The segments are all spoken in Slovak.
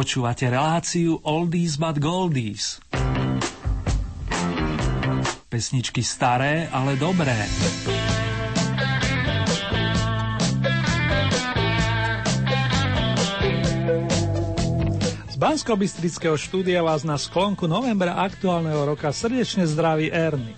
Počúvate reláciu Oldies but Goldies. Pesničky staré, ale dobré. Z bansko štúdia vás na sklonku novembra aktuálneho roka srdečne zdraví Ernie.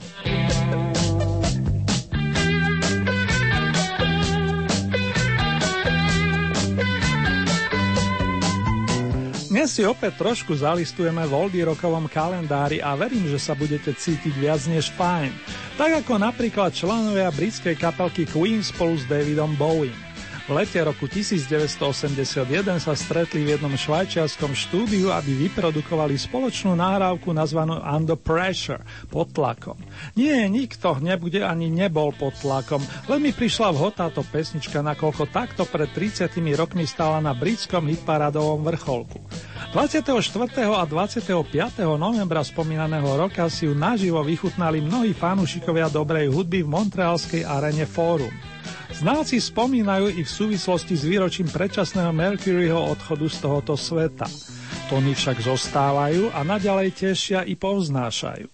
Dnes si opäť trošku zalistujeme v Oldy rokovom kalendári a verím, že sa budete cítiť viac než fajn. Tak ako napríklad členovia britskej kapelky Queen spolu s Davidom Bowie. V lete roku 1981 sa stretli v jednom švajčiarskom štúdiu, aby vyprodukovali spoločnú nahrávku nazvanú Under Pressure, pod tlakom. Nie, nikto nebude ani nebol pod tlakom, len mi prišla vhod táto pesnička, nakoľko takto pred 30 rokmi stála na britskom hitparadovom vrcholku. 24. a 25. novembra spomínaného roka si ju naživo vychutnali mnohí fanúšikovia dobrej hudby v montrealskej arene Fórum. Znáci spomínajú i v súvislosti s výročím predčasného Mercuryho odchodu z tohoto sveta. Tony však zostávajú a naďalej tešia i povznášajú.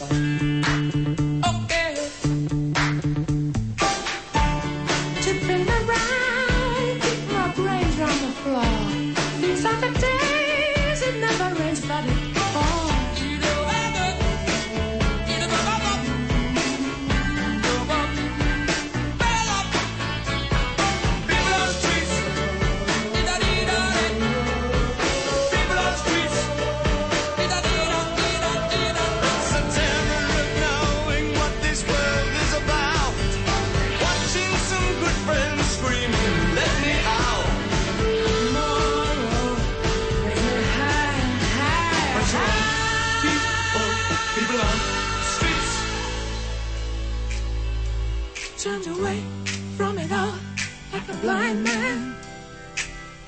Awesome.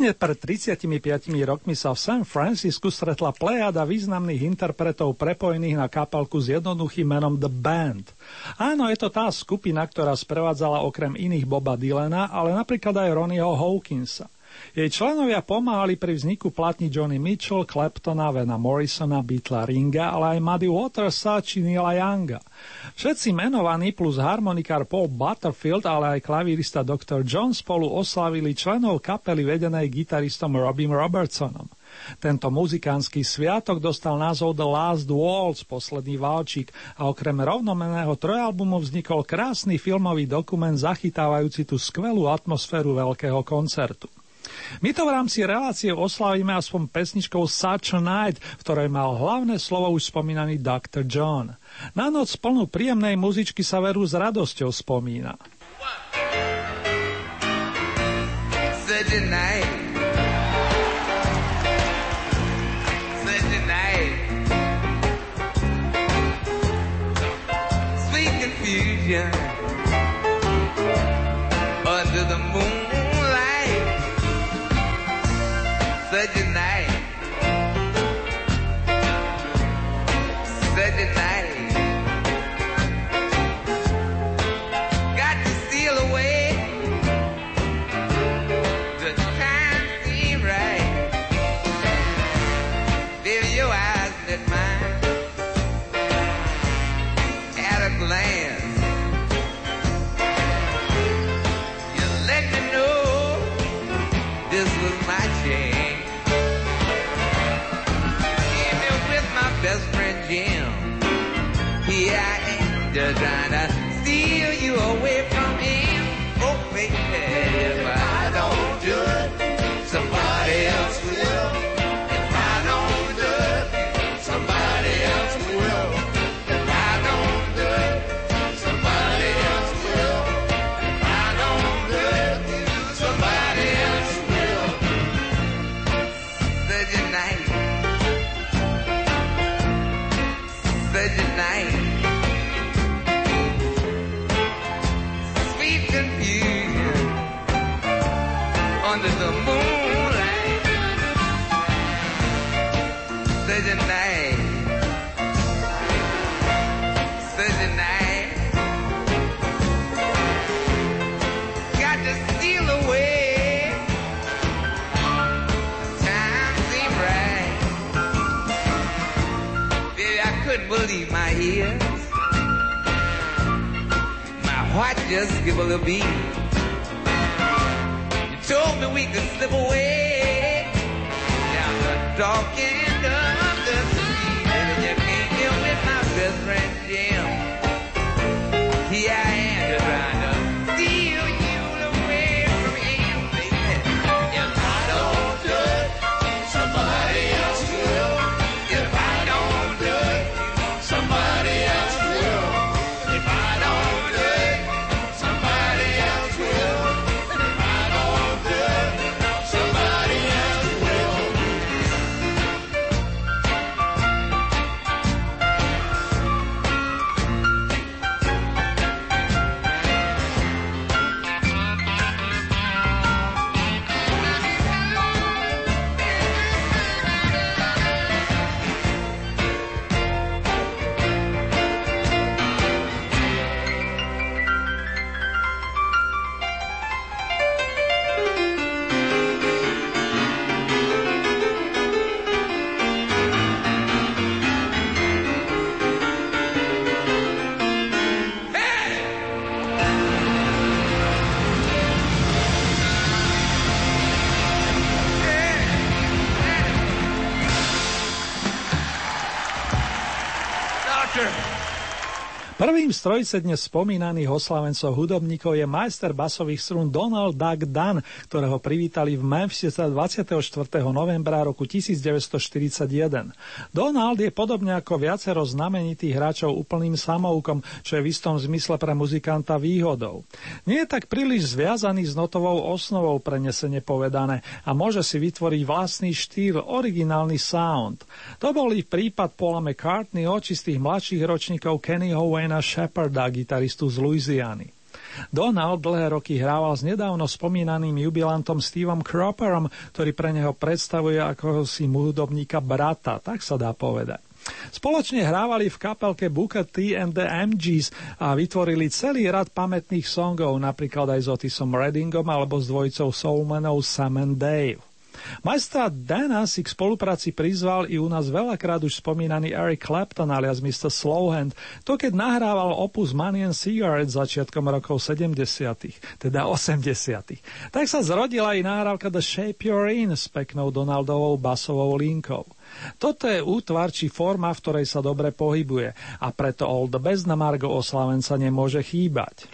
Presne pred 35 rokmi sa v San Francisku stretla plejada významných interpretov prepojených na kapelku s jednoduchým menom The Band. Áno, je to tá skupina, ktorá sprevádzala okrem iných Boba Dylana, ale napríklad aj Ronnieho Hawkinsa. Jej členovia pomáhali pri vzniku platní Johnny Mitchell, Claptona, Vena Morrisona, Beatla Ringa, ale aj Muddy Watersa či Neila Younga. Všetci menovaní plus harmonikár Paul Butterfield, ale aj klavírista Dr. John spolu oslavili členov kapely vedenej gitaristom Robin Robertsonom. Tento muzikánsky sviatok dostal názov The Last Waltz, posledný válčik a okrem rovnomeného trojalbumu vznikol krásny filmový dokument zachytávajúci tú skvelú atmosféru veľkého koncertu. My to v rámci relácie oslavíme aspoň pesničkou Such a Night, v ktorej mal hlavné slovo už spomínaný Dr. John. Na noc plnú príjemnej muzičky sa veru s radosťou spomína. Such a night. Such end of the street. Baby, you here with my best friend Jim. Prvým z trojice dnes spomínaných oslavencov hudobníkov je majster basových strún Donald Doug Dunn, ktorého privítali v Memphis 24. novembra roku 1941. Donald je podobne ako viacero znamenitých hráčov úplným samoukom, čo je v istom zmysle pre muzikanta výhodou. Nie je tak príliš zviazaný s notovou osnovou prenesene povedané a môže si vytvoriť vlastný štýl, originálny sound. To bol i prípad Paula McCartney oči z tých mladších ročníkov Kennyho Wayna Shepherda, gitaristu z Louisiany. Donald dlhé roky hrával s nedávno spomínaným jubilantom Steveom Cropperom, ktorý pre neho predstavuje ako si hudobníka brata, tak sa dá povedať. Spoločne hrávali v kapelke Booker T and the MGs a vytvorili celý rad pamätných songov, napríklad aj s Otisom Reddingom alebo s dvojicou soulmanov Sam and Dave. Majstra Dana si k spolupráci prizval i u nás veľakrát už spomínaný Eric Clapton alias Mr. Slowhand, to keď nahrával opus Money and Cigarettes začiatkom rokov 70 teda 80 Tak sa zrodila i nahrávka The Shape You're In s peknou Donaldovou basovou linkou. Toto je útvar či forma, v ktorej sa dobre pohybuje a preto the Best na Margo oslavenca nemôže chýbať.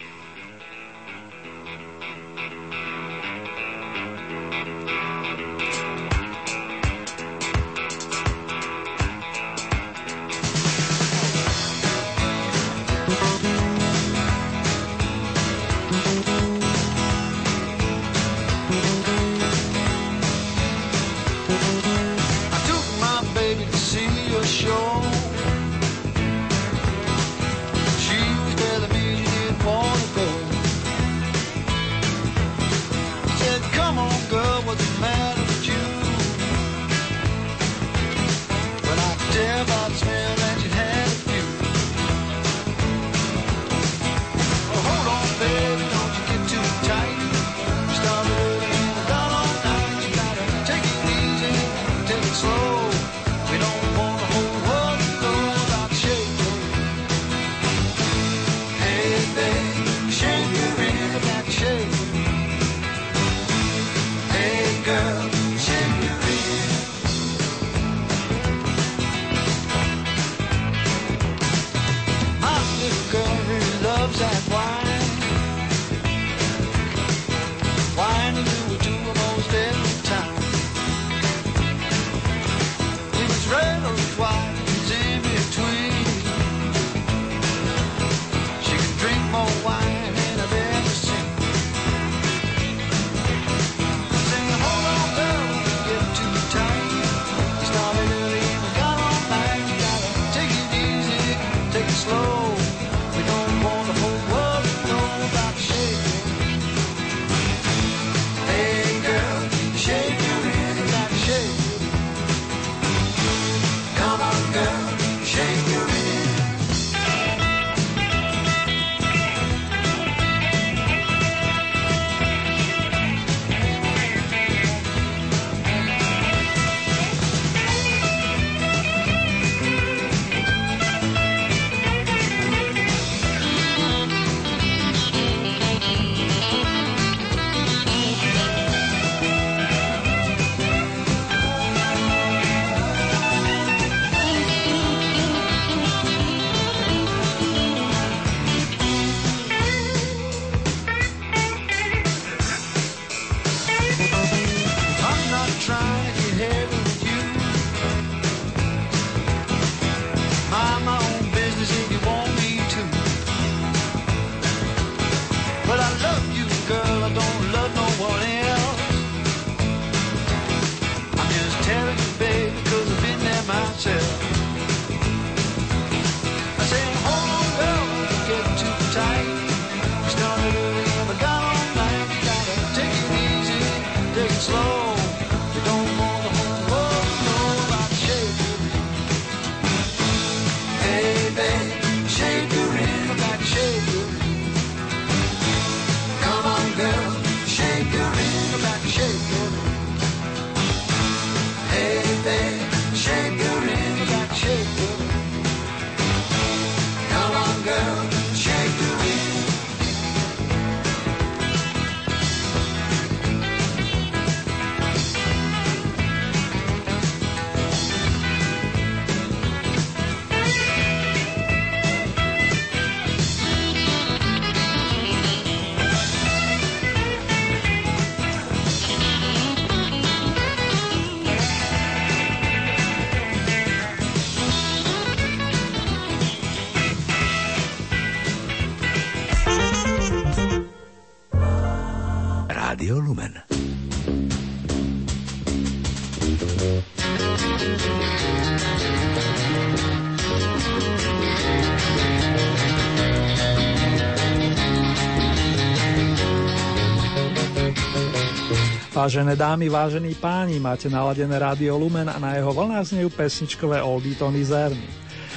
Vážené dámy, vážení páni, máte naladené rádio Lumen a na jeho vlnách znejú pesničkové Oldie Tony Zerny.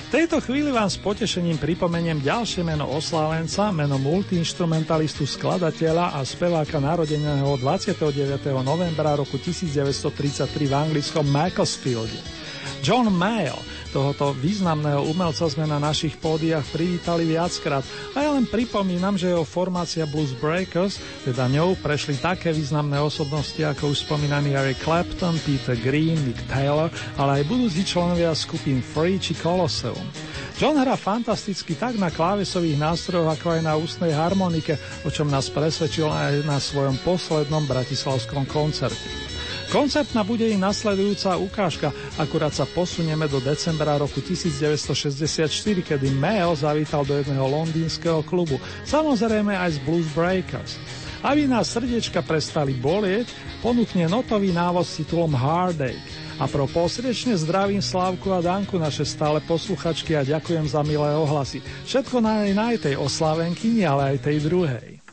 V tejto chvíli vám s potešením pripomeniem ďalšie meno oslávenca, meno multiinstrumentalistu, skladateľa a speváka narodeného 29. novembra roku 1933 v anglickom Macclesfielde. John Mayall, Tohoto významného umelca sme na našich pódiach privítali viackrát a ja len pripomínam, že jeho formácia Blues Breakers, teda ňou prešli také významné osobnosti ako už spomínaný Eric Clapton, Peter Green, Mick Taylor, ale aj budúci členovia skupín Free či Colosseum. John hrá fantasticky tak na klávesových nástrojoch, ako aj na ústnej harmonike, o čom nás presvedčil aj na svojom poslednom bratislavskom koncerte. Koncertná bude i nasledujúca ukážka, akurát sa posunieme do decembra roku 1964, kedy Mail zavítal do jedného londýnskeho klubu, samozrejme aj z Blues Breakers. Aby nás srdiečka prestali bolieť, ponúkne notový návoz s titulom Heartache. A pro posriečne zdravím Slávku a Danku, naše stále posluchačky a ďakujem za milé ohlasy. Všetko na, na tej oslavenkyni, ale aj tej druhej.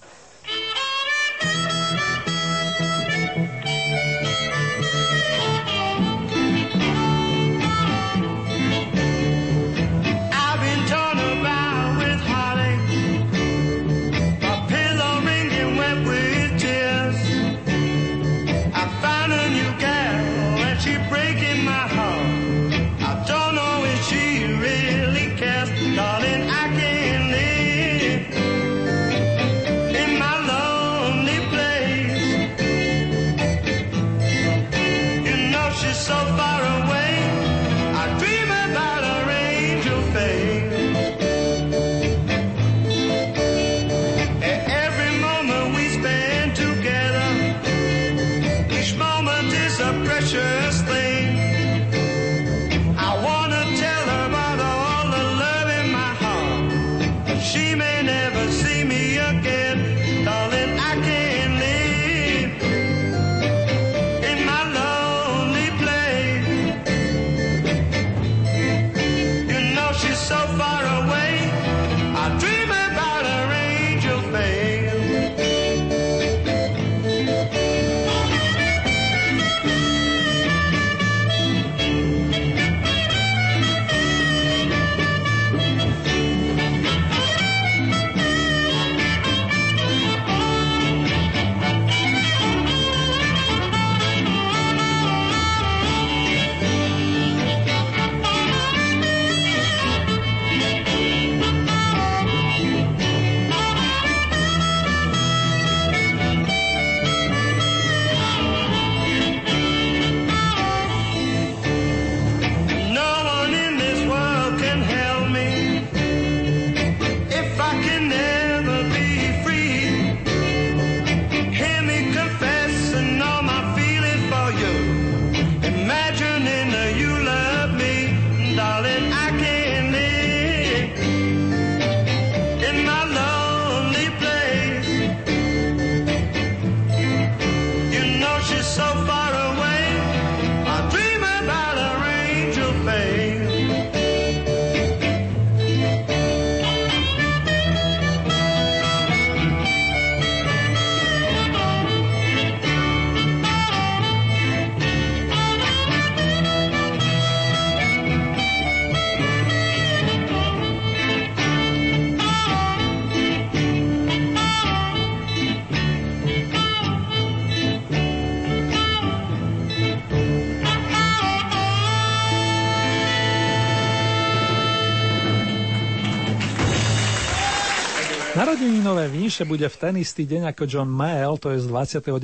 Výše bude v ten istý deň ako John Mayall, to je z 29.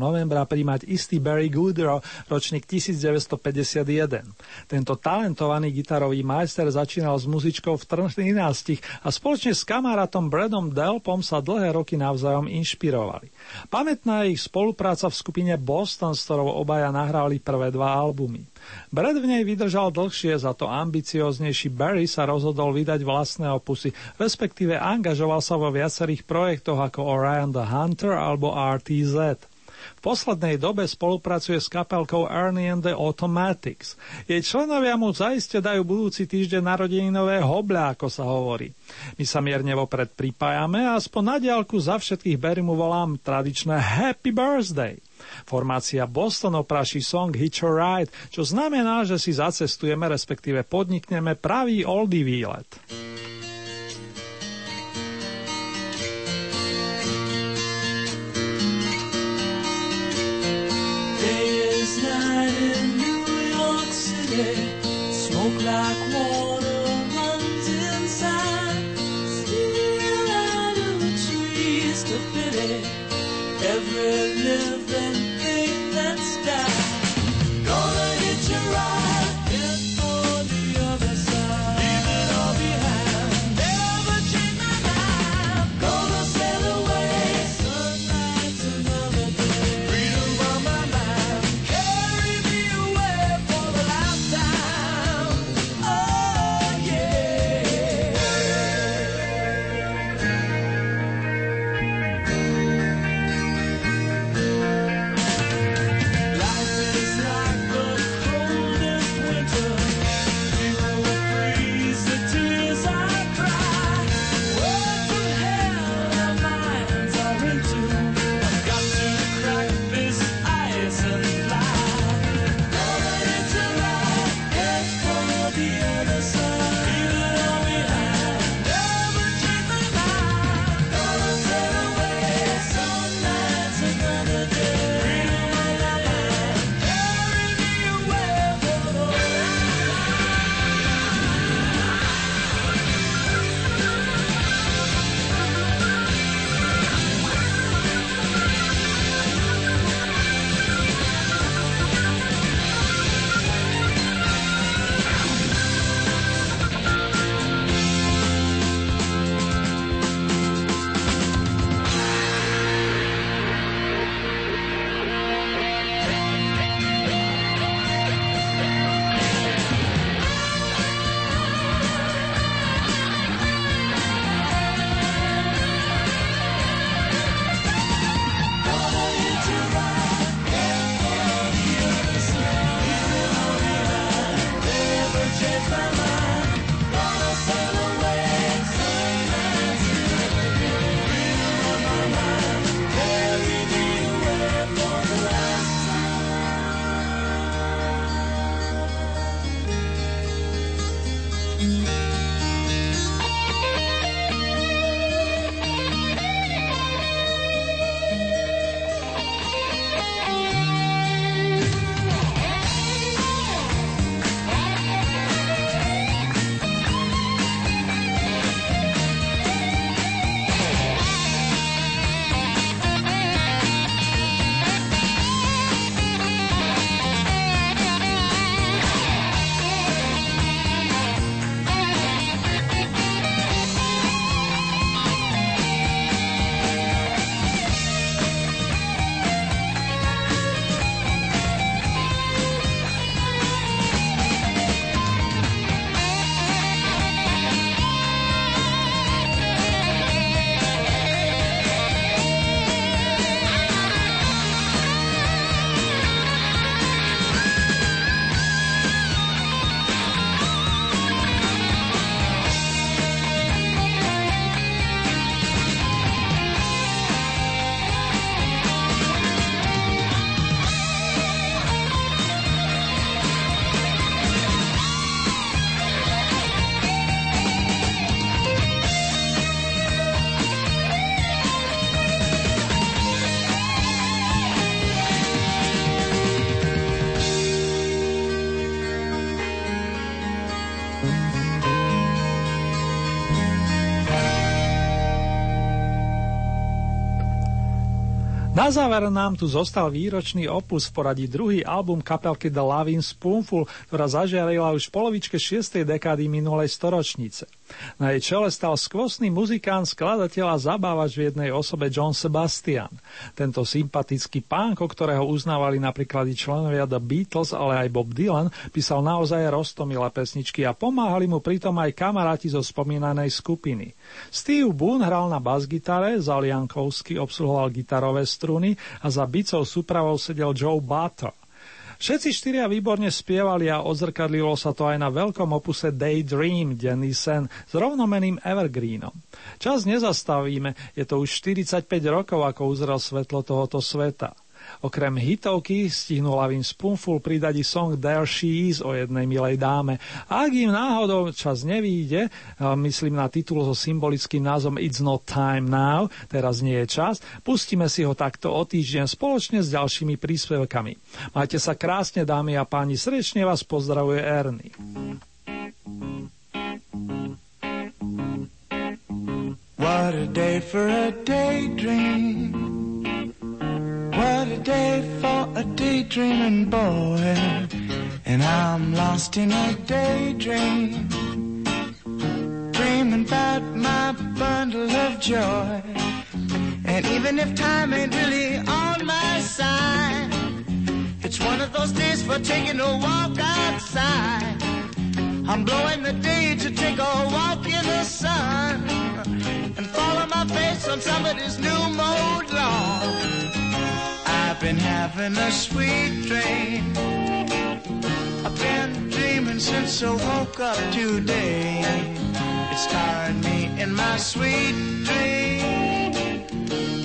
novembra, príjmať istý Barry Goodrow, ročník 1951. Tento talentovaný gitarový majster začínal s muzičkou v 13 a spoločne s kamarátom Bradom Delpom sa dlhé roky navzájom inšpirovali. Pamätná ich spolupráca v skupine Boston, s ktorou obaja nahrali prvé dva albumy. Brad v nej vydržal dlhšie, za to ambicioznejší Barry sa rozhodol vydať vlastné opusy, respektíve angažoval sa vo viacerých projektoch ako Orion the Hunter alebo RTZ. V poslednej dobe spolupracuje s kapelkou Ernie and the Automatics. Jej členovia mu zaiste dajú budúci týždeň narodeninové hobľa, ako sa hovorí. My sa mierne vopred pripájame a aspoň na diálku za všetkých Barry mu volám tradičné Happy Birthday. Formácia Boston opráši song Hitch a Ride, čo znamená, že si zacestujeme, respektíve podnikneme pravý oldie výlet. Na záver nám tu zostal výročný opus v poradí druhý album kapelky The Loving Spoonful, ktorá zažiarila už v polovičke 6. dekády minulej storočnice. Na jej čele stal skvostný muzikant, skladateľ a zabávač v jednej osobe John Sebastian. Tento sympatický pánko, ktorého uznávali napríklad i členovia The Beatles, ale aj Bob Dylan, písal naozaj roztomilé pesničky a pomáhali mu pritom aj kamaráti zo spomínanej skupiny. Steve Boone hral na basgitare, Zal Jankovsky obsluhoval gitarové struny a za bicou súpravou sedel Joe Butter. Všetci štyria výborne spievali a odzrkadlilo sa to aj na veľkom opuse Daydream, denný sen, s rovnomeným Evergreenom. Čas nezastavíme, je to už 45 rokov, ako uzrel svetlo tohoto sveta. Okrem hitovky stihnul Lavin Spoonful pridať i song There She Is o jednej milej dáme. Ak im náhodou čas nevíde, myslím na titul so symbolickým názvom It's Not Time Now, teraz nie je čas, pustíme si ho takto o týždeň spoločne s ďalšími príspevkami. Majte sa krásne, dámy a páni, srdečne vás pozdravuje Ernie. What a day for a daydream. Day for a daydreaming boy. And I'm lost in a daydream. Dreaming about my bundle of joy. And even if time ain't really on my side, it's one of those days for taking a walk outside. I'm blowing the day to take a walk in the sun and follow my face on somebody's new mode lawn. I've been having a sweet dream. I've been dreaming since I woke up today. It's tiring me in my sweet dream.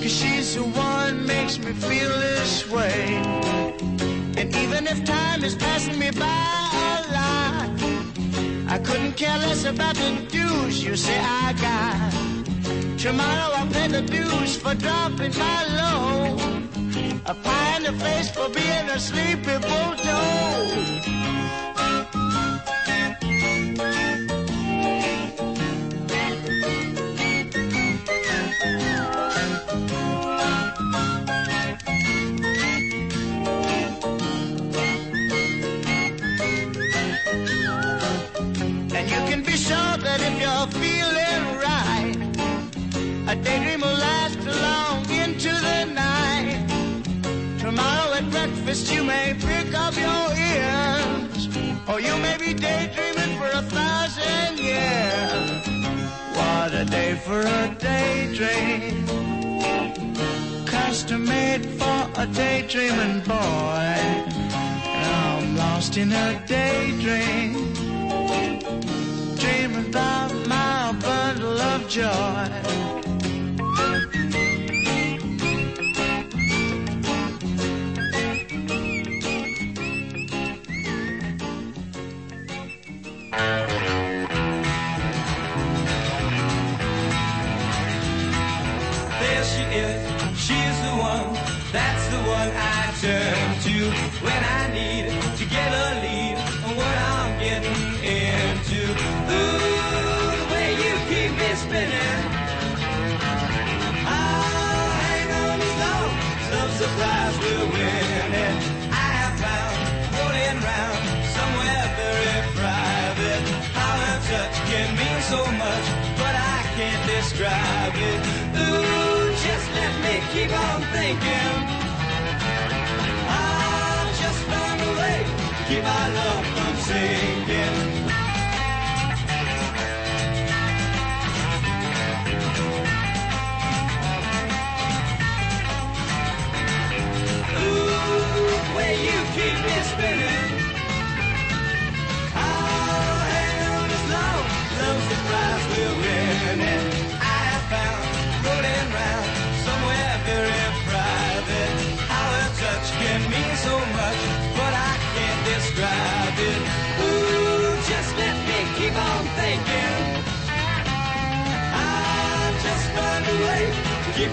Cause she's the one makes me feel this way. And even if time is passing me by a lot, I couldn't care less about the dues you say I got. Tomorrow I'll pay the dues for dropping my load. A pie in the face for being a sleepy bulldog. For a daydream, custom made for a daydreaming boy. I'm lost in a daydream, dreaming about my bundle of joy. Can't describe. Ooh, just let me keep on thinking. I'll just found away, keep our love from sinking. Ooh, where you keep me spinning.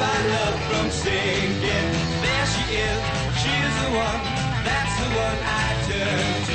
Our love from sinking. There she is, she's the one, that's the one I turn to.